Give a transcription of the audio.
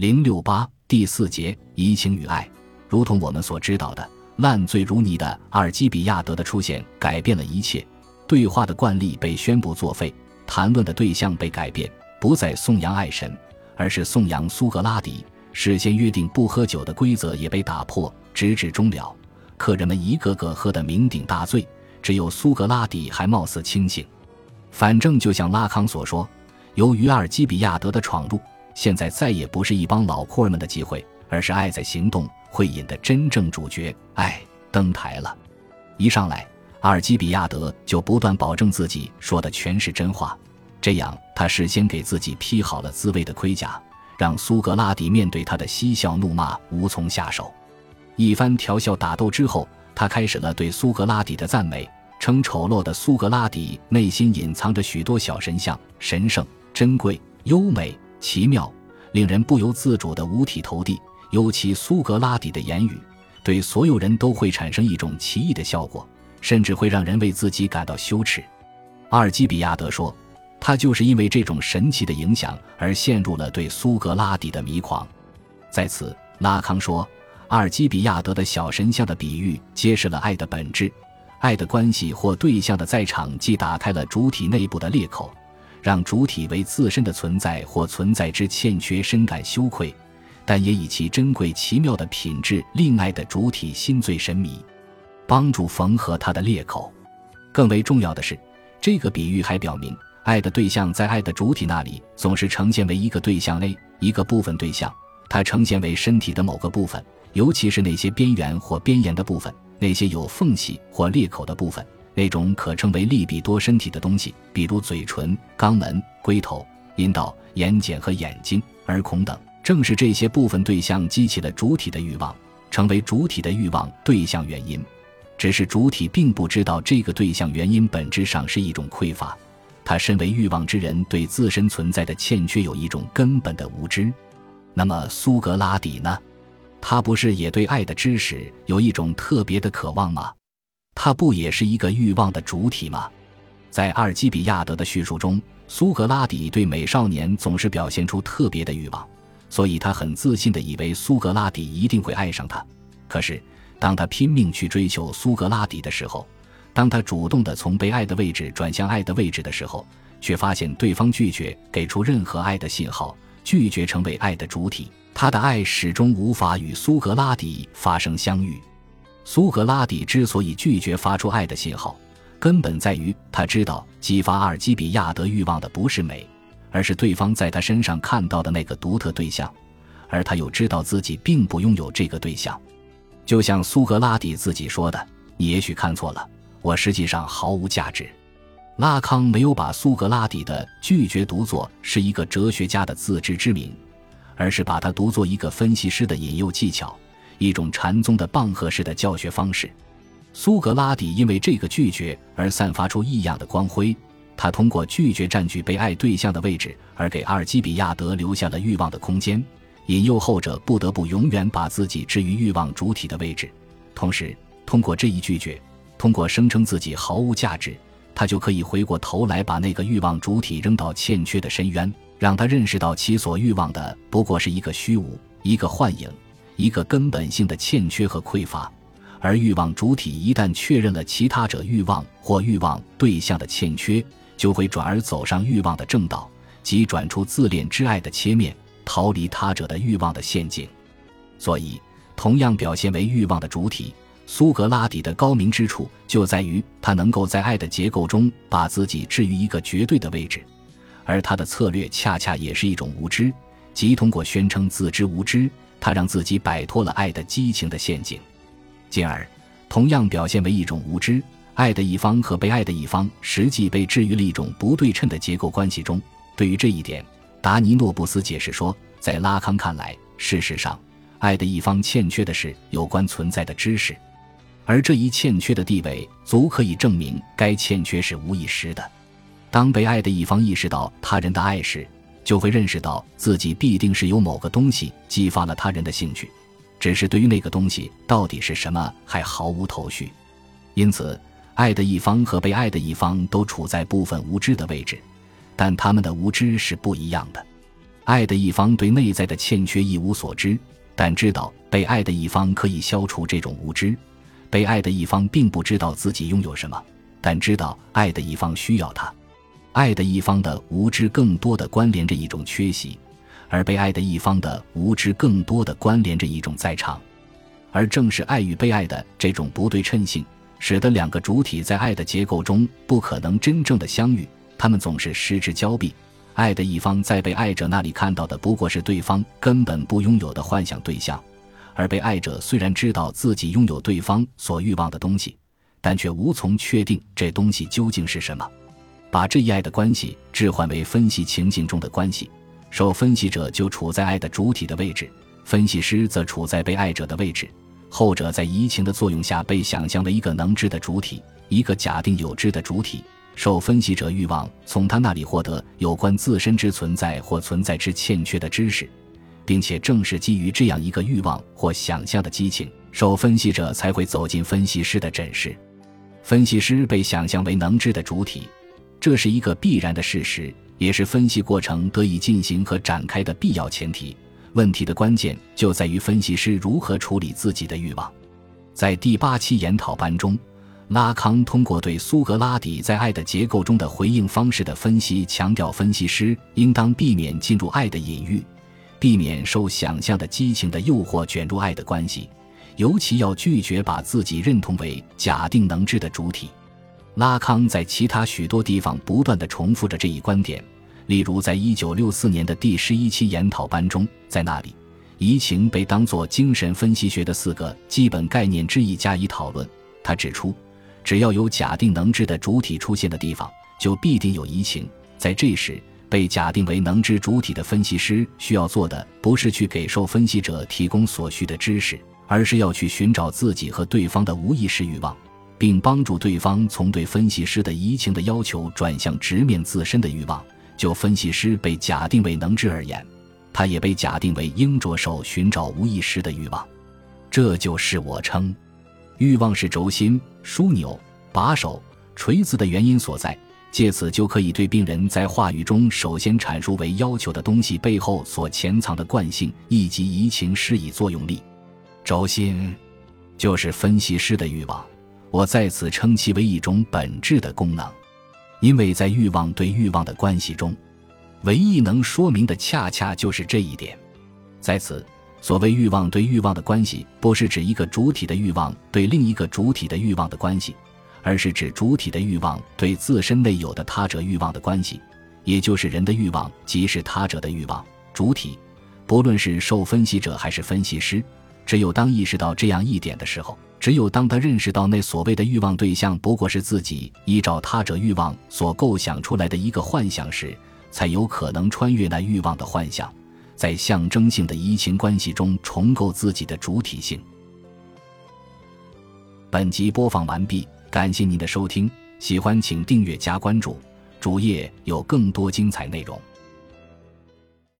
零六八第四节移情与爱，如同我们所知道的，烂醉如泥的阿尔基比亚德的出现改变了一切，对话的惯例被宣布作废，谈论的对象被改变，不再颂扬爱神，而是颂扬苏格拉底。事先约定不喝酒的规则也被打破，直至终了。客人们一个个喝得酩酊大醉，只有苏格拉底还貌似清醒。反正就像拉康所说，由于阿尔基比亚德的闯入，现在再也不是一帮老库尔们的机会，而是爱在行动会引的真正主角——爱登台了。一上来，阿尔基比亚德就不断保证自己说的全是真话，这样他事先给自己披好了自卫的盔甲，让苏格拉底面对他的嬉笑怒骂无从下手。一番调笑打斗之后，他开始了对苏格拉底的赞美，称丑陋的苏格拉底内心隐藏着许多小神像，神圣、珍贵、优美。奇妙，令人不由自主的五体投地。尤其苏格拉底的言语，对所有人都会产生一种奇异的效果，甚至会让人为自己感到羞耻。阿尔基比亚德说，他就是因为这种神奇的影响而陷入了对苏格拉底的迷狂。在此，拉康说，阿尔基比亚德的小神像的比喻揭示了爱的本质，爱的关系或对象的在场，既打开了主体内部的裂口。让主体为自身的存在或存在之欠缺深感羞愧，但也以其珍贵奇妙的品质令爱的主体心醉神迷，帮助缝合它的裂口。更为重要的是，这个比喻还表明，爱的对象在爱的主体那里总是呈现为一个对象 A，一个部分对象，它呈现为身体的某个部分，尤其是那些边缘或边沿的部分，那些有缝隙或裂口的部分。那种可称为利比多身体的东西，比如嘴唇、肛门、龟头、阴道、眼睑和眼睛、耳孔等，正是这些部分对象激起了主体的欲望，成为主体的欲望对象原因。只是主体并不知道这个对象原因本质上是一种匮乏，他身为欲望之人对自身存在的欠缺有一种根本的无知。那么苏格拉底呢？他不是也对爱的知识有一种特别的渴望吗？他不也是一个欲望的主体吗？在阿尔基比亚德的叙述中，苏格拉底对美少年总是表现出特别的欲望，所以他很自信地以为苏格拉底一定会爱上他。可是，当他拼命去追求苏格拉底的时候，当他主动地从被爱的位置转向爱的位置的时候，却发现对方拒绝给出任何爱的信号，拒绝成为爱的主体。他的爱始终无法与苏格拉底发生相遇。苏格拉底之所以拒绝发出爱的信号，根本在于他知道激发阿尔基比亚德欲望的不是美，而是对方在他身上看到的那个独特对象，而他又知道自己并不拥有这个对象。就像苏格拉底自己说的：“你也许看错了，我实际上毫无价值。”拉康没有把苏格拉底的拒绝读作是一个哲学家的自知之明，而是把它读作一个分析师的引诱技巧。一种禅宗的棒喝式的教学方式，苏格拉底因为这个拒绝而散发出异样的光辉。他通过拒绝占据被爱对象的位置，而给阿尔基比亚德留下了欲望的空间，引诱后者不得不永远把自己置于欲望主体的位置。同时，通过这一拒绝，通过声称自己毫无价值，他就可以回过头来把那个欲望主体扔到欠缺的深渊，让他认识到其所欲望的不过是一个虚无，一个幻影。一个根本性的欠缺和匮乏，而欲望主体一旦确认了其他者欲望或欲望对象的欠缺，就会转而走上欲望的正道，即转出自恋之爱的切面，逃离他者的欲望的陷阱。所以，同样表现为欲望的主体，苏格拉底的高明之处就在于他能够在爱的结构中把自己置于一个绝对的位置，而他的策略恰恰也是一种无知，即通过宣称自知无知。他让自己摆脱了爱的激情的陷阱，进而同样表现为一种无知。爱的一方和被爱的一方实际被置于了一种不对称的结构关系中。对于这一点，达尼诺布斯解释说，在拉康看来，事实上，爱的一方欠缺的是有关存在的知识，而这一欠缺的地位足可以证明该欠缺是无意识的。当被爱的一方意识到他人的爱时，就会认识到自己必定是有某个东西激发了他人的兴趣，只是对于那个东西到底是什么还毫无头绪。因此，爱的一方和被爱的一方都处在部分无知的位置，但他们的无知是不一样的。爱的一方对内在的欠缺一无所知，但知道被爱的一方可以消除这种无知；被爱的一方并不知道自己拥有什么，但知道爱的一方需要他。爱的一方的无知更多的关联着一种缺席，而被爱的一方的无知更多的关联着一种在场。而正是爱与被爱的这种不对称性，使得两个主体在爱的结构中不可能真正的相遇，他们总是失之交臂。爱的一方在被爱者那里看到的不过是对方根本不拥有的幻想对象，而被爱者虽然知道自己拥有对方所欲望的东西，但却无从确定这东西究竟是什么。把这一爱的关系置换为分析情境中的关系，受分析者就处在爱的主体的位置，分析师则处在被爱者的位置。后者在移情的作用下被想象为一个能知的主体，一个假定有知的主体。受分析者欲望从他那里获得有关自身之存在或存在之欠缺的知识，并且正是基于这样一个欲望或想象的激情，受分析者才会走进分析师的诊室。分析师被想象为能知的主体，这是一个必然的事实，也是分析过程得以进行和展开的必要前提。问题的关键就在于分析师如何处理自己的欲望。在第八期研讨班中。拉康通过对苏格拉底在爱的结构中的回应方式的分析，强调分析师应当避免进入爱的隐喻，避免受想象的激情的诱惑卷入爱的关系，尤其要拒绝把自己认同为假定能知的主体。拉康在其他许多地方不断地重复着这一观点，例如在一九六四年的第十一期研讨班中，在那里，移情被当作精神分析学的四个基本概念之一加以讨论。他指出。只要有假定能知的主体出现的地方，就必定有移情。在这时，被假定为能知主体的分析师需要做的，不是去给受分析者提供所需的知识，而是要去寻找自己和对方的无意识欲望，并帮助对方从对分析师的移情的要求转向直面自身的欲望。就分析师被假定为能知而言，他也被假定为应着手寻找无意识的欲望。这就是我称。欲望是轴心、枢纽、把手、锤子的原因所在，借此就可以对病人在话语中首先阐述为要求的东西背后所潜藏的惯性以及移情施以作用力。轴心就是分析师的欲望，我在此称其为一种本质的功能，因为在欲望对欲望的关系中，唯一能说明的恰恰就是这一点。在此。所谓欲望对欲望的关系，不是指一个主体的欲望对另一个主体的欲望的关系，而是指主体的欲望对自身内有的他者欲望的关系，也就是人的欲望即是他者的欲望。主体，不论是受分析者还是分析师，只有当意识到这样一点的时候，只有当他认识到那所谓的欲望对象不过是自己依照他者欲望所构想出来的一个幻想时，才有可能穿越那欲望的幻想。在象征性的移情关系中重构自己的主体性。本集播放完毕，感谢您的收听，喜欢请订阅加关注，主页有更多精彩内容。